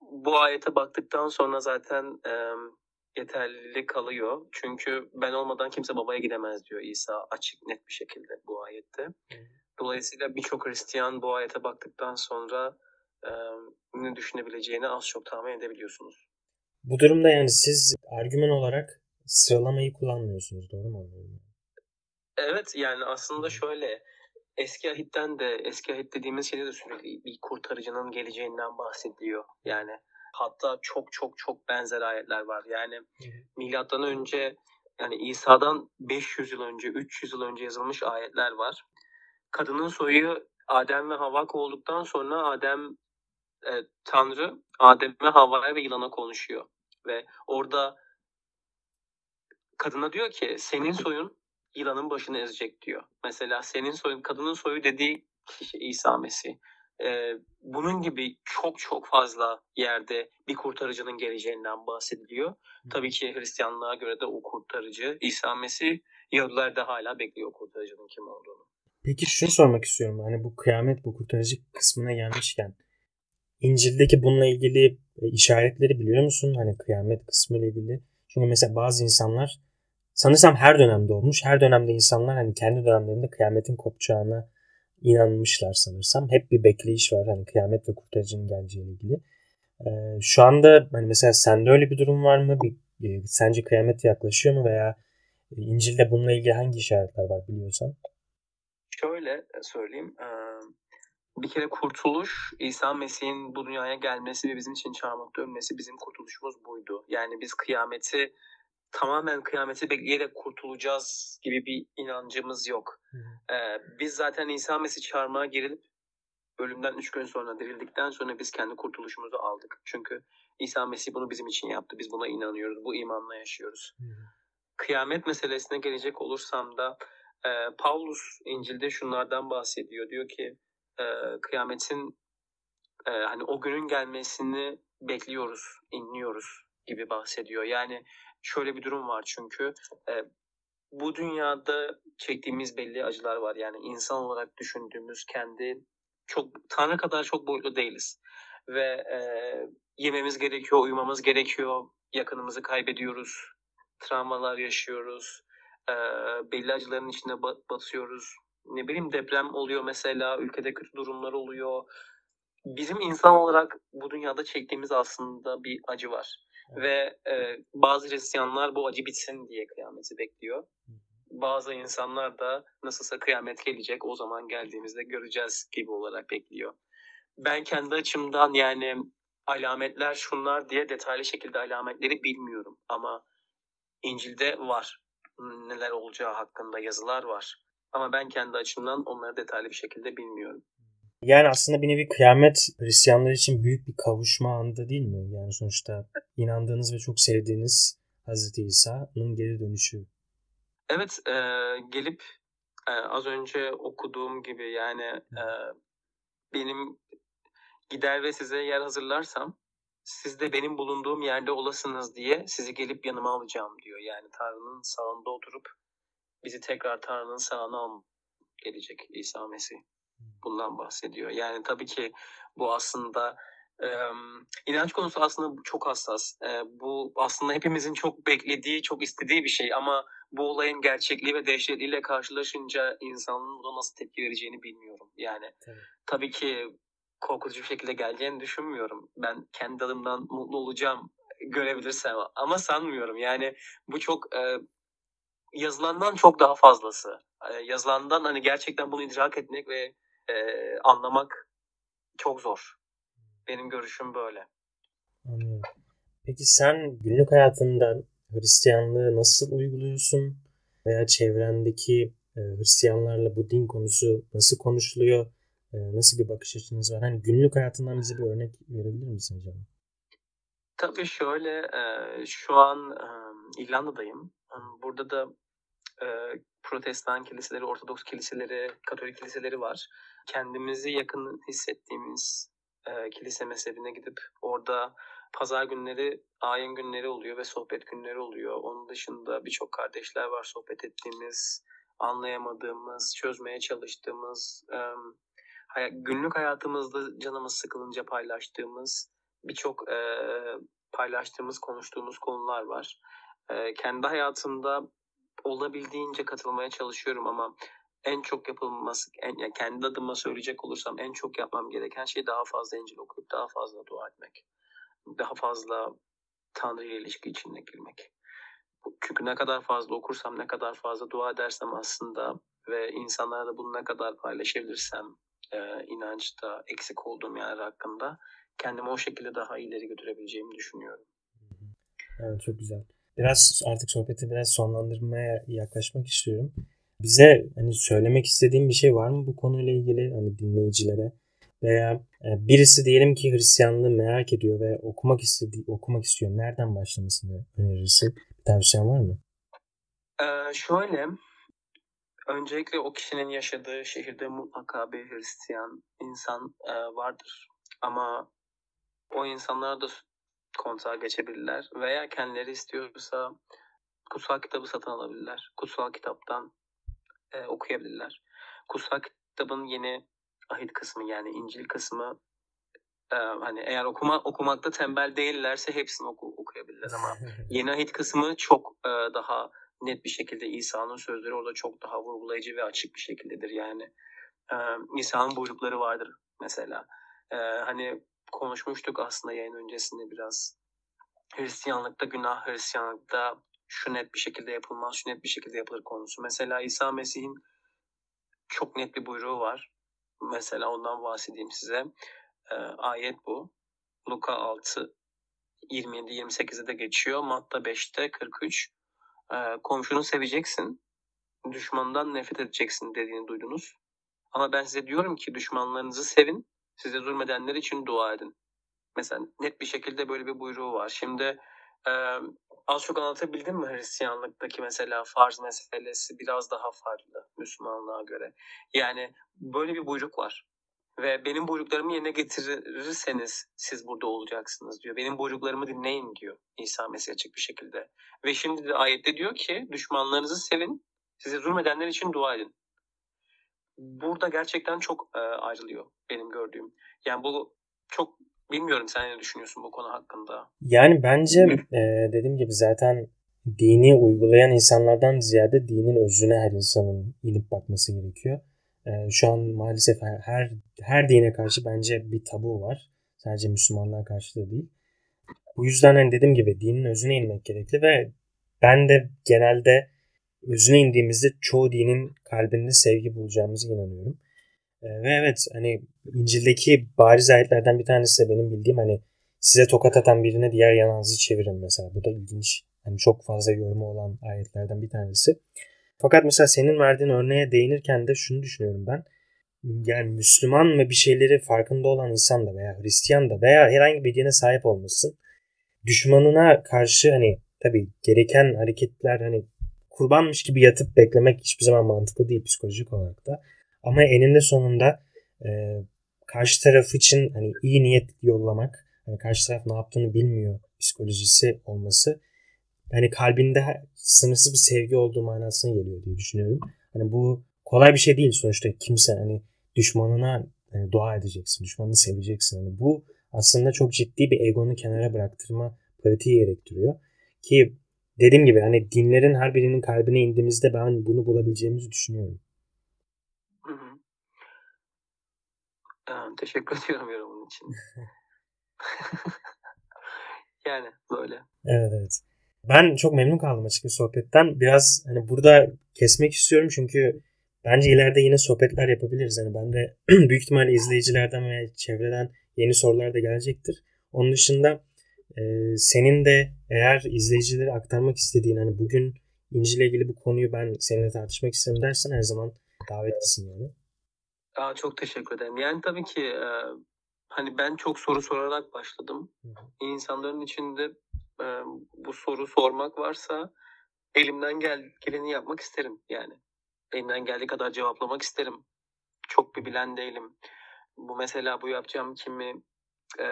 bu ayete baktıktan sonra zaten e, yeterli kalıyor. Çünkü ben olmadan kimse babaya gidemez diyor İsa açık net bir şekilde bu ayette. Dolayısıyla birçok Hristiyan bu ayete baktıktan sonra e, ne düşünebileceğini az çok tahmin edebiliyorsunuz. Bu durumda yani siz argüman olarak sıralamayı kullanmıyorsunuz doğru mu anlıyorum? Evet yani aslında şöyle eski ahitten de eski ahit dediğimiz şeyde de sürekli bir kurtarıcının geleceğinden bahsediliyor. Yani Hatta çok çok çok benzer ayetler var. Yani milattan önce yani İsa'dan 500 yıl önce, 300 yıl önce yazılmış ayetler var. Kadının soyu Adem ve Havva olduktan sonra Adem e, Tanrı Adem'e Havva'ya ve yılana konuşuyor. Ve orada kadına diyor ki senin soyun yılanın başını ezecek diyor. Mesela senin soyun, kadının soyu dediği kişi İsa Mesih e, bunun gibi çok çok fazla yerde bir kurtarıcının geleceğinden bahsediliyor. Tabii ki Hristiyanlığa göre de o kurtarıcı İsa Mesih Yahudiler de hala bekliyor kurtarıcının kim olduğunu. Peki şunu sormak istiyorum. Hani bu kıyamet bu kurtarıcı kısmına gelmişken İncil'deki bununla ilgili e, işaretleri biliyor musun? Hani kıyamet kısmı ile ilgili. Çünkü mesela bazı insanlar sanırsam her dönemde olmuş. Her dönemde insanlar hani kendi dönemlerinde kıyametin kopacağını inanmışlar sanırsam. Hep bir bekleyiş var hani kıyamet ve kurtarıcının geleceğiyle ilgili. Ee, şu anda hani mesela sende öyle bir durum var mı? Bir, e, sence kıyamet yaklaşıyor mu veya İncil'de bununla ilgili hangi işaretler var biliyorsan? Şöyle söyleyeyim. bir kere kurtuluş, İsa Mesih'in bu dünyaya gelmesi ve bizim için çarmıhta ölmesi bizim kurtuluşumuz buydu. Yani biz kıyameti tamamen kıyameti bekleyerek kurtulacağız gibi bir inancımız yok. Ee, biz zaten İsa Mesih çarmıha girilip ölümden üç gün sonra dirildikten sonra biz kendi kurtuluşumuzu aldık. Çünkü İsa Mesih bunu bizim için yaptı. Biz buna inanıyoruz. Bu imanla yaşıyoruz. Kıyamet meselesine gelecek olursam da e, Paulus İncil'de şunlardan bahsediyor. Diyor ki e, kıyametin e, hani o günün gelmesini bekliyoruz, inliyoruz gibi bahsediyor. Yani şöyle bir durum var çünkü e, bu dünyada çektiğimiz belli acılar var. Yani insan olarak düşündüğümüz kendi çok Tanrı kadar çok boyutlu değiliz. Ve e, yememiz gerekiyor, uyumamız gerekiyor, yakınımızı kaybediyoruz, travmalar yaşıyoruz, e, belli acıların içinde batıyoruz. Ne bileyim deprem oluyor mesela, ülkede kötü durumlar oluyor. Bizim insan olarak bu dünyada çektiğimiz aslında bir acı var. Ve e, bazı Hristiyanlar bu acı bitsin diye kıyameti bekliyor. Bazı insanlar da nasılsa kıyamet gelecek o zaman geldiğimizde göreceğiz gibi olarak bekliyor. Ben kendi açımdan yani alametler şunlar diye detaylı şekilde alametleri bilmiyorum ama İncil'de var. Neler olacağı hakkında yazılar var. Ama ben kendi açımdan onları detaylı bir şekilde bilmiyorum. Yani aslında bir nevi kıyamet Hristiyanlar için büyük bir kavuşma anında değil mi? Yani sonuçta inandığınız ve çok sevdiğiniz Hazreti İsa'nın geri dönüşü. Evet, e, gelip e, az önce okuduğum gibi yani e, benim gider ve size yer hazırlarsam siz de benim bulunduğum yerde olasınız diye sizi gelip yanıma alacağım diyor. Yani Tanrı'nın sağında oturup bizi tekrar Tanrı'nın sağına gelecek İsa Mesih. Bundan bahsediyor. Yani tabii ki bu aslında e, inanç konusu aslında çok hassas. E, bu aslında hepimizin çok beklediği, çok istediği bir şey ama bu olayın gerçekliği ve dehşetliğiyle karşılaşınca insanın buna nasıl tepki vereceğini bilmiyorum. Yani tabii, tabii ki korkutucu bir şekilde geleceğini düşünmüyorum. Ben kendi adımdan mutlu olacağım görebilirsem ama sanmıyorum. Yani bu çok e, yazılandan çok daha fazlası. E, yazılandan hani gerçekten bunu idrak etmek ve e, anlamak çok zor. Benim görüşüm böyle. Anlıyorum. Peki sen günlük hayatında Hristiyanlığı nasıl uyguluyorsun? Veya çevrendeki e, Hristiyanlarla bu din konusu nasıl konuşuluyor? E, nasıl bir bakış açınız var? Hani günlük hayatından bize bir örnek verebilir misin hocam? Tabii şöyle, e, şu an e, İrlanda'dayım. Burada da e, protestan kiliseleri, ortodoks kiliseleri, katolik kiliseleri var. Kendimizi yakın hissettiğimiz e, kilise mezhebine gidip orada pazar günleri ayin günleri oluyor ve sohbet günleri oluyor. Onun dışında birçok kardeşler var sohbet ettiğimiz, anlayamadığımız, çözmeye çalıştığımız, e, günlük hayatımızda canımız sıkılınca paylaştığımız birçok e, paylaştığımız, konuştuğumuz konular var. E, kendi hayatımda olabildiğince katılmaya çalışıyorum ama en çok yapılması, en, yani kendi adıma söyleyecek olursam en çok yapmam gereken şey daha fazla İncil okuyup daha fazla dua etmek. Daha fazla Tanrı ile ilişki içine girmek. Çünkü ne kadar fazla okursam, ne kadar fazla dua edersem aslında ve insanlara da bunu ne kadar paylaşabilirsem e, inançta eksik olduğum yerler hakkında kendimi o şekilde daha ileri götürebileceğimi düşünüyorum. Evet çok güzel. Biraz artık sohbeti biraz sonlandırmaya yaklaşmak istiyorum. Bize hani söylemek istediğin bir şey var mı bu konuyla ilgili hani dinleyicilere veya e, birisi diyelim ki Hristiyanlığı merak ediyor ve okumak istediği okumak istiyor. Nereden başlamasını önerirsin? Tavsiyen var mı? Ee, şöyle öncelikle o kişinin yaşadığı şehirde mutlaka bir Hristiyan insan e, vardır. Ama o insanlara da kontağa geçebilirler veya kendileri istiyorsa kutsal kitabı satın alabilirler. Kutsal kitaptan e, okuyabilirler. Kutsal kitabın yeni ahit kısmı yani İncil kısmı e, hani eğer okuma okumakta tembel değillerse hepsini oku, okuyabilirler ama <laughs> yeni ahit kısmı çok e, daha net bir şekilde İsa'nın sözleri orada çok daha vurgulayıcı ve açık bir şekildedir. Yani e, İsa'nın buyrukları vardır mesela. E, hani konuşmuştuk aslında yayın öncesinde biraz. Hristiyanlıkta günah, Hristiyanlıkta şu net bir şekilde yapılmaz, şu net bir şekilde yapılır konusu. Mesela İsa Mesih'in çok net bir buyruğu var. Mesela ondan bahsedeyim size. E, ayet bu. Luka 6 27-28'de de geçiyor. Matta 5'te 43. E, komşunu seveceksin. Düşmandan nefret edeceksin dediğini duydunuz. Ama ben size diyorum ki düşmanlarınızı sevin. Size zulmedenler için dua edin. Mesela net bir şekilde böyle bir buyruğu var. Şimdi e, az çok anlatabildim mi Hristiyanlıktaki mesela farz meselesi biraz daha farklı Müslümanlığa göre. Yani böyle bir buyruk var. Ve benim buyruklarımı yerine getirirseniz siz burada olacaksınız diyor. Benim buyruklarımı dinleyin diyor İsa Mesih açık bir şekilde. Ve şimdi de ayette diyor ki düşmanlarınızı sevin, size zulmedenler için dua edin. Burada gerçekten çok e, ayrılıyor benim gördüğüm. Yani bu çok bilmiyorum sen ne düşünüyorsun bu konu hakkında? Yani bence e, dediğim gibi zaten dini uygulayan insanlardan ziyade dinin özüne her insanın inip bakması gerekiyor. E, şu an maalesef her, her dine karşı bence bir tabu var. Sadece Müslümanlığa karşı da değil. Bu yüzden hani dediğim gibi dinin özüne inmek gerekli ve ben de genelde özüne indiğimizde çoğu dinin kalbinde sevgi bulacağımıza inanıyorum. Ee, ve evet hani İncil'deki bariz ayetlerden bir tanesi de benim bildiğim hani size tokat atan birine diğer yanağınızı çevirin mesela. Bu da ilginç. Hani çok fazla yorumu olan ayetlerden bir tanesi. Fakat mesela senin verdiğin örneğe değinirken de şunu düşünüyorum ben. Yani Müslüman ve bir şeyleri farkında olan insan da veya Hristiyan da veya herhangi bir dine sahip olmasın. Düşmanına karşı hani tabii gereken hareketler hani kurbanmış gibi yatıp beklemek hiçbir zaman mantıklı değil psikolojik olarak da. Ama eninde sonunda e, karşı taraf için hani iyi niyet yollamak, hani karşı taraf ne yaptığını bilmiyor psikolojisi olması hani kalbinde sınırsız bir sevgi olduğu manasına geliyor diye düşünüyorum. Hani bu kolay bir şey değil sonuçta kimse hani düşmanına hani dua edeceksin, düşmanını seveceksin. Hani bu aslında çok ciddi bir egonu kenara bıraktırma pratiği gerektiriyor. Ki dediğim gibi hani dinlerin her birinin kalbine indiğimizde ben bunu bulabileceğimizi düşünüyorum. Hı hı. Ee, teşekkür ediyorum yorumun için. <laughs> yani böyle. Evet evet. Ben çok memnun kaldım açıkçası sohbetten. Biraz hani burada kesmek istiyorum çünkü bence ileride yine sohbetler yapabiliriz. Hani ben de <clears throat> büyük ihtimalle izleyicilerden ve çevreden yeni sorular da gelecektir. Onun dışında e, senin de eğer izleyicilere aktarmak istediğin hani bugün İncil'le ilgili bu konuyu ben seninle tartışmak isterim dersen her zaman davetlisin yani. Aa, çok teşekkür ederim. Yani tabii ki e, hani ben çok soru sorarak başladım. Hı hı. İnsanların içinde e, bu soru sormak varsa elimden gel geleni yapmak isterim yani. Elimden geldiği kadar cevaplamak isterim. Çok bir bilen değilim. Bu mesela bu yapacağım kimi e,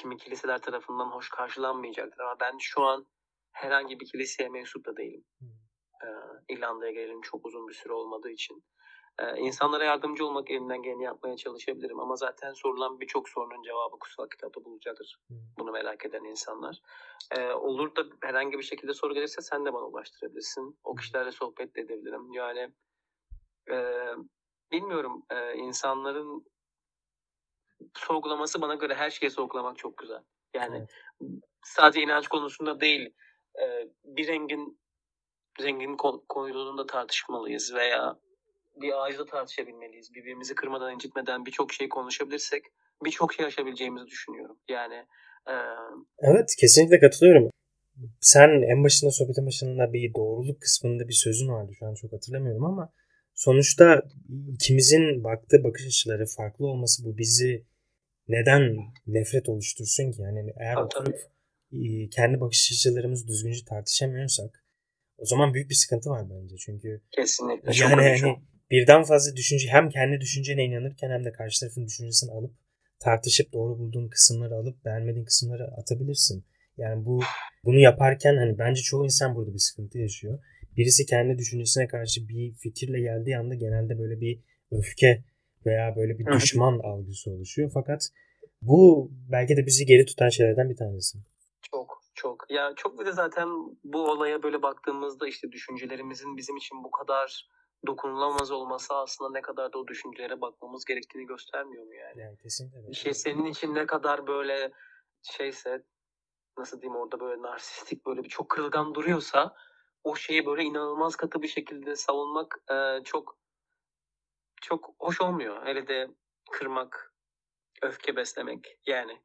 kimi kiliseler tarafından hoş karşılanmayacaktır ama ben şu an herhangi bir kiliseye mensup da değilim. Ee, İrlanda'ya gelelim çok uzun bir süre olmadığı için. Ee, insanlara yardımcı olmak elimden geleni yapmaya çalışabilirim ama zaten sorulan birçok sorunun cevabı kutsal kitapta bulacaktır. Bunu merak eden insanlar. Ee, olur da herhangi bir şekilde soru gelirse sen de bana ulaştırabilirsin. O kişilerle sohbet de edebilirim. Yani e, bilmiyorum e, insanların sorgulaması bana göre her şeyi sorgulamak çok güzel. Yani evet. sadece inanç konusunda değil e, bir rengin rengin koyduğunda tartışmalıyız veya bir ağaçta tartışabilmeliyiz. Birbirimizi kırmadan, incitmeden birçok şey konuşabilirsek birçok şey aşabileceğimizi düşünüyorum. Yani e... Evet, kesinlikle katılıyorum. Sen en başında sohbetin başında bir doğruluk kısmında bir sözün vardı. Şu an çok hatırlamıyorum ama sonuçta ikimizin baktığı bakış açıları farklı olması bu bizi neden nefret oluştursun ki? Yani eğer tabii, oturup tabii. kendi bakış açılarımızı düzgünce tartışamıyorsak o zaman büyük bir sıkıntı var bence. Çünkü kesinlikle yani hani birden fazla düşünce hem kendi düşüncene inanırken hem de karşı tarafın düşüncesini alıp tartışıp doğru bulduğun kısımları alıp beğenmediğin kısımları atabilirsin. Yani bu bunu yaparken hani bence çoğu insan burada bir sıkıntı yaşıyor. Birisi kendi düşüncesine karşı bir fikirle geldiği anda genelde böyle bir öfke veya böyle bir düşman algısı oluşuyor. Fakat bu belki de bizi geri tutan şeylerden bir tanesi. Çok çok. Ya çok bir de zaten bu olaya böyle baktığımızda işte düşüncelerimizin bizim için bu kadar dokunulamaz olması aslında ne kadar da o düşüncelere bakmamız gerektiğini göstermiyor mu yani? Yani kesinlikle. Bir şey senin için ne kadar böyle şeyse nasıl diyeyim orada böyle narsistik böyle bir çok kırılgan duruyorsa o şeyi böyle inanılmaz katı bir şekilde savunmak e, çok çok hoş olmuyor. Hele de kırmak, öfke beslemek yani.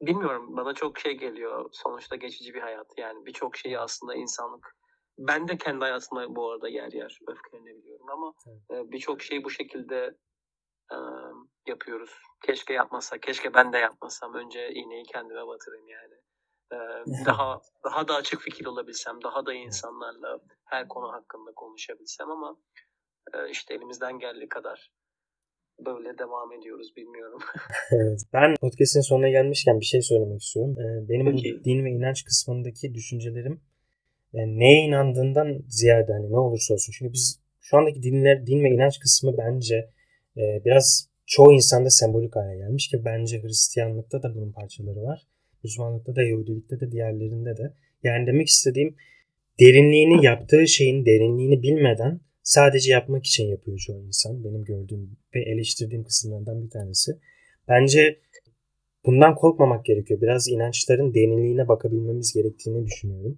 Bilmiyorum bana çok şey geliyor. Sonuçta geçici bir hayat yani birçok şeyi aslında insanlık ben de kendi hayatımda bu arada yer yer öfkelenebiliyorum ama evet. birçok şeyi bu şekilde e, yapıyoruz. Keşke yapmasa, keşke ben de yapmasam. Önce iğneyi kendime batırayım yani. E, <laughs> daha daha da açık fikir olabilsem, daha da insanlarla her konu hakkında konuşabilsem ama e, işte elimizden geldiği kadar böyle devam ediyoruz bilmiyorum. <laughs> evet. Ben podcast'in sonuna gelmişken bir şey söylemek istiyorum. Benim Peki. din ve inanç kısmındaki düşüncelerim yani neye inandığından ziyade hani ne olursa olsun. Çünkü biz şu andaki dinler, din ve inanç kısmı bence e, biraz çoğu insanda sembolik hale gelmiş ki bence Hristiyanlıkta da bunun parçaları var. Müslümanlıkta da, Yahudilikte de, diğerlerinde de. Yani demek istediğim derinliğini yaptığı şeyin derinliğini bilmeden sadece yapmak için yapıyor çoğu insan. Benim gördüğüm ve eleştirdiğim kısımlardan bir tanesi. Bence bundan korkmamak gerekiyor. Biraz inançların derinliğine bakabilmemiz gerektiğini düşünüyorum.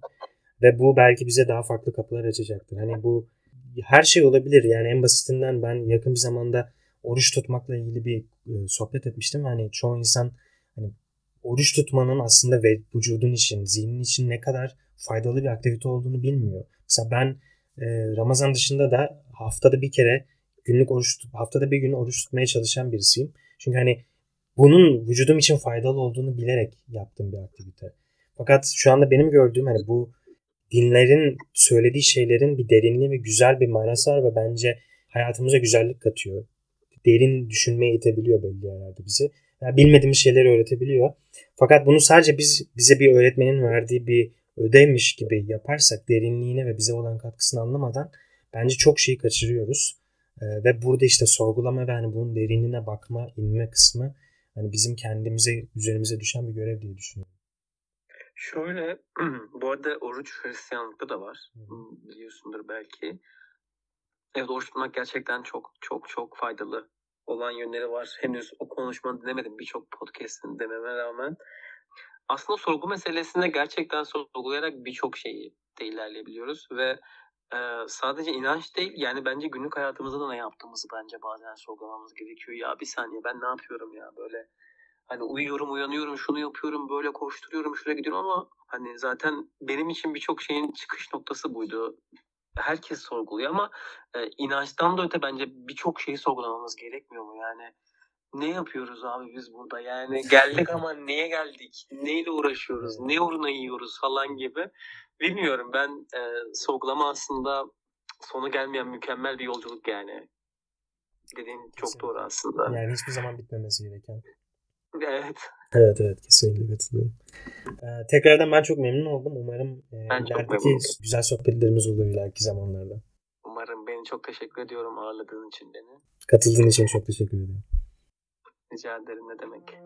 Ve bu belki bize daha farklı kapılar açacaktır. Hani bu her şey olabilir. Yani en basitinden ben yakın bir zamanda oruç tutmakla ilgili bir e, sohbet etmiştim. Hani çoğu insan hani oruç tutmanın aslında ve vücudun için, zihnin için ne kadar faydalı bir aktivite olduğunu bilmiyor. Mesela ben Ramazan dışında da haftada bir kere günlük oruç tutup haftada bir gün oruç tutmaya çalışan birisiyim. Çünkü hani bunun vücudum için faydalı olduğunu bilerek yaptığım bir aktivite. Fakat şu anda benim gördüğüm hani bu dinlerin söylediği şeylerin bir derinliği ve güzel bir manası var ve bence hayatımıza güzellik katıyor. Derin düşünmeye itebiliyor belli yerlerde bizi. Yani bilmediğimiz şeyleri öğretebiliyor. Fakat bunu sadece biz bize bir öğretmenin verdiği bir ödevmiş gibi yaparsak derinliğine ve bize olan katkısını anlamadan bence çok şeyi kaçırıyoruz. Ee, ve burada işte sorgulama ve hani bunun derinliğine bakma, inme kısmı hani bizim kendimize, üzerimize düşen bir görev diye düşünüyorum. Şöyle, <clears throat> bu arada oruç Hristiyanlıkta da var. Biliyorsundur belki. Evet oruç tutmak gerçekten çok çok çok faydalı olan yönleri var. Henüz o konuşmanı dinlemedim birçok podcast'ini dememe rağmen. Aslında sorgu meselesinde gerçekten sorgulayarak birçok şeyi de ilerleyebiliyoruz ve e, sadece inanç değil yani bence günlük hayatımızda da ne yaptığımızı bence bazen sorgulamamız gerekiyor. Ya bir saniye ben ne yapıyorum ya böyle Hani uyuyorum, uyanıyorum, şunu yapıyorum, böyle koşturuyorum, şuraya gidiyorum ama hani zaten benim için birçok şeyin çıkış noktası buydu. Herkes sorguluyor ama e, inançtan da öte bence birçok şeyi sorgulamamız gerekmiyor mu? Yani ne yapıyoruz abi biz burada? Yani geldik ama <laughs> niye geldik? Neyle uğraşıyoruz? Ne uğruna yiyoruz falan gibi. Bilmiyorum ben e, sorgulama aslında sonu gelmeyen mükemmel bir yolculuk yani. Dediğin çok doğru aslında. Yani hiçbir zaman bitmemesi gereken. Evet. Evet evet kesinlikle katılıyorum. Ee, tekrardan ben çok memnun oldum. Umarım e, ben ilerideki güzel sohbetlerimiz olur ileriki zamanlarda. Umarım. Beni çok teşekkür ediyorum ağırladığın için beni. Katıldığın için çok teşekkür ederim. Rica ederim ne demek.